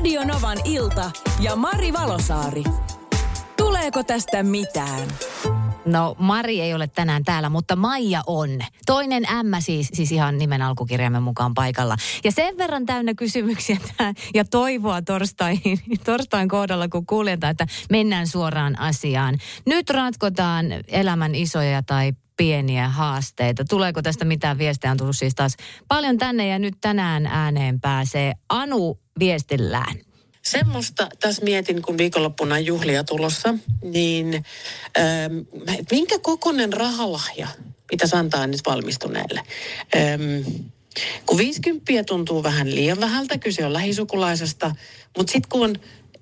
Radio Novan ilta ja Mari Valosaari. Tuleeko tästä mitään? No Mari ei ole tänään täällä, mutta Maija on. Toinen M siis, siis ihan nimen alkukirjaimen mukaan paikalla. Ja sen verran täynnä kysymyksiä tää, ja toivoa torstain, torstain kohdalla, kun kuulenta, että mennään suoraan asiaan. Nyt ratkotaan elämän isoja tai pieniä haasteita. Tuleeko tästä mitään viestejä? On tullut siis taas paljon tänne ja nyt tänään ääneen pääsee Anu viestillään. Semmoista tässä mietin, kun viikonloppuna on juhlia tulossa, niin ähm, minkä kokoinen rahalahja pitäisi antaa nyt valmistuneelle? Ähm, kun 50 tuntuu vähän liian vähältä, kyse on lähisukulaisesta, mutta sitten kun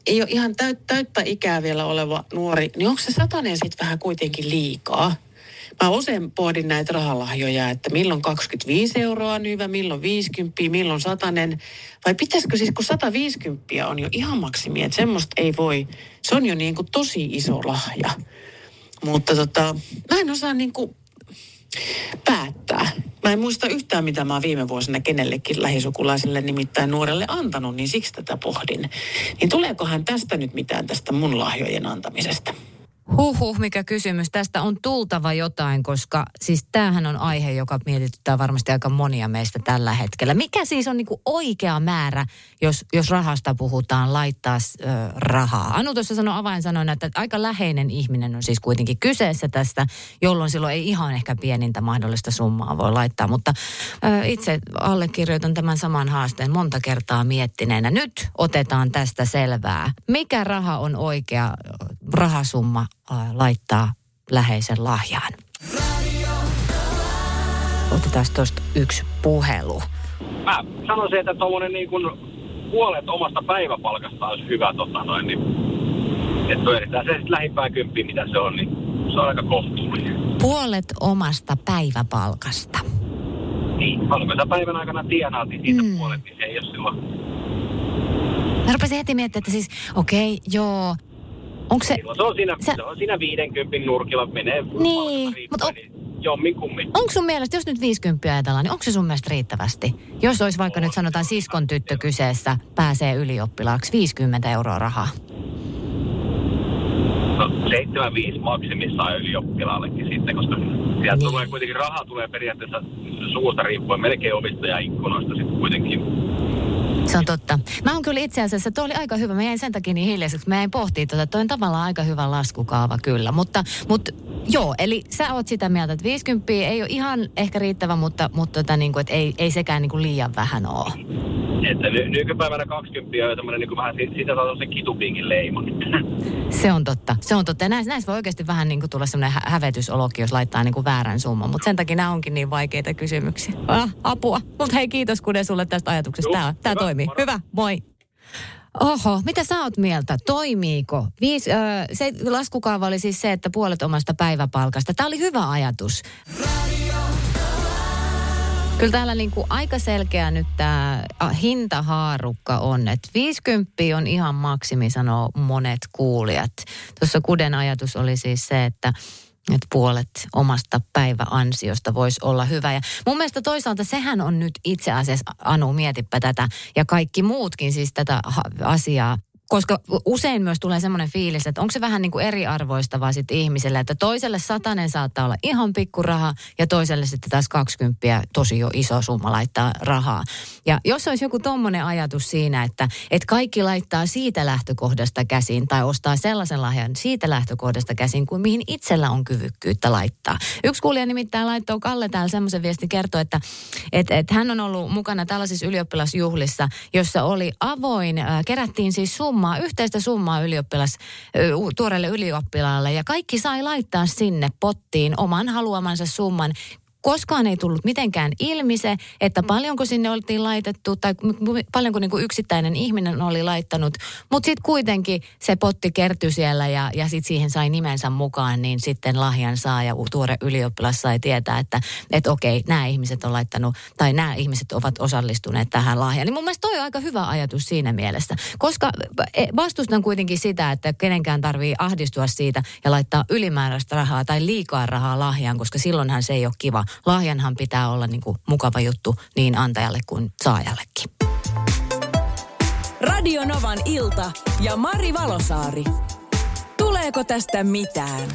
ei ole ihan täyt, täyttä ikää vielä oleva nuori, niin onko se satanen sitten vähän kuitenkin liikaa? Mä usein pohdin näitä rahalahjoja, että milloin 25 euroa on hyvä, milloin 50, milloin satanen. Vai pitäisikö siis, kun 150 on jo ihan maksimi, että semmoista ei voi, se on jo niin kuin tosi iso lahja. Mutta tota, mä en osaa niin kuin päättää. Mä en muista yhtään, mitä mä oon viime vuosina kenellekin lähisukulaiselle nimittäin nuorelle antanut, niin siksi tätä pohdin. Niin tuleekohan tästä nyt mitään tästä mun lahjojen antamisesta? Huhhuh, mikä kysymys. Tästä on tultava jotain, koska siis tämähän on aihe, joka mietityttää varmasti aika monia meistä tällä hetkellä. Mikä siis on niinku oikea määrä, jos, jos rahasta puhutaan, laittaa ö, rahaa? Anu tuossa sanoi avainsanoina, että aika läheinen ihminen on siis kuitenkin kyseessä tästä, jolloin silloin ei ihan ehkä pienintä mahdollista summaa voi laittaa. Mutta ö, itse allekirjoitan tämän saman haasteen monta kertaa miettineenä. Nyt otetaan tästä selvää. Mikä raha on oikea rahasumma laittaa läheisen lahjaan. Otetaan tuosta yksi puhelu. Mä sanoisin, että tuommoinen niin kuin puolet omasta päiväpalkasta olisi hyvä, tota noin, niin, että pyöritään se sitten lähimpään kymppiin, mitä se on, niin se on aika kohtuullinen. Puolet omasta päiväpalkasta. Niin, paljon sä päivän aikana tienaat, niin siitä mm. puolet, niin se ei ole silloin... Mä rupesin heti miettimään, että siis, okei, okay, joo, Onko se... se on siinä, sä... se on siinä 50 nurkilla, menee niin, mutta on... niin jommin kummin. Onko sun mielestä, jos nyt 50 ajatellaan, niin onko se sun mielestä riittävästi? Jos olisi vaikka on, nyt sanotaan siskon tyttö kyseessä, pääsee ylioppilaaksi, 50 euroa rahaa. No 75 maksimissaan ylioppilaallekin sitten, koska sieltä niin. tulee kuitenkin, rahaa tulee periaatteessa suusta riippuen melkein ovista ja ikkunoista sitten kuitenkin se on totta. Mä oon kyllä itse asiassa, tuo oli aika hyvä. Mä jäin sen takia niin hiljaiseksi. Mä jäin pohtia tuota. Toi on tavallaan aika hyvä laskukaava kyllä. Mutta, mutta joo, eli sä oot sitä mieltä, että 50 ei ole ihan ehkä riittävä, mutta, mutta tota, niin kuin, että ei, ei sekään niin kuin liian vähän ole. Että ny- nykypäivänä 20 on semmoinen niin kuin vähän, siitä saa se kitupiikin leima. Se on totta, se on totta. Ja näissä, näissä voi oikeasti vähän niin kuin tulla semmoinen hä- hävetysolokin, jos laittaa niin kuin väärän summan. Mutta sen takia nämä onkin niin vaikeita kysymyksiä. Ah, apua. Mutta hei, kiitos Kude sulle tästä ajatuksesta. Tämä, tämä toimii. Moro. Hyvä, moi. Oho, mitä sä oot mieltä? Toimiiko? Viis, äh, se laskukaava oli siis se, että puolet omasta päiväpalkasta. Tämä oli hyvä ajatus. Kyllä täällä niin kuin aika selkeä nyt tämä hintahaarukka on, että 50 on ihan maksimi, sanoo monet kuulijat. Tuossa Kuden ajatus oli siis se, että että puolet omasta päiväansiosta voisi olla hyvä. Ja mun mielestä toisaalta sehän on nyt itse asiassa, Anu, mietipä tätä, ja kaikki muutkin siis tätä asiaa koska usein myös tulee semmoinen fiilis, että onko se vähän niin kuin eriarvoistavaa sitten ihmiselle, että toiselle satanen saattaa olla ihan pikkuraha ja toiselle sitten taas 20 tosi jo iso summa laittaa rahaa. Ja jos olisi joku tommonen ajatus siinä, että, että kaikki laittaa siitä lähtökohdasta käsin tai ostaa sellaisen lahjan siitä lähtökohdasta käsin kuin mihin itsellä on kyvykkyyttä laittaa. Yksi kuulija nimittäin laittoi Kalle täällä semmoisen viesti kertoo, että, että, että hän on ollut mukana tällaisissa ylioppilasjuhlissa, jossa oli avoin, äh, kerättiin siis summa summaa, yhteistä summaa ylioppilas, tuoreelle ylioppilaalle ja kaikki sai laittaa sinne pottiin oman haluamansa summan koskaan ei tullut mitenkään ilmi se, että paljonko sinne oltiin laitettu tai paljonko niin kuin yksittäinen ihminen oli laittanut. Mutta sitten kuitenkin se potti kertyi siellä ja, ja sitten siihen sai nimensä mukaan, niin sitten lahjan saa ja tuore ylioppilas sai tietää, että et okei, nämä ihmiset on laittanut tai nämä ihmiset ovat osallistuneet tähän lahjaan. Niin mun mielestä toi on aika hyvä ajatus siinä mielessä, koska e, vastustan kuitenkin sitä, että kenenkään tarvii ahdistua siitä ja laittaa ylimääräistä rahaa tai liikaa rahaa lahjaan, koska silloinhan se ei ole kiva lahjanhan pitää olla niin kuin mukava juttu niin antajalle kuin saajallekin. Radio Novan ilta ja Mari Valosaari. Tuleeko tästä mitään?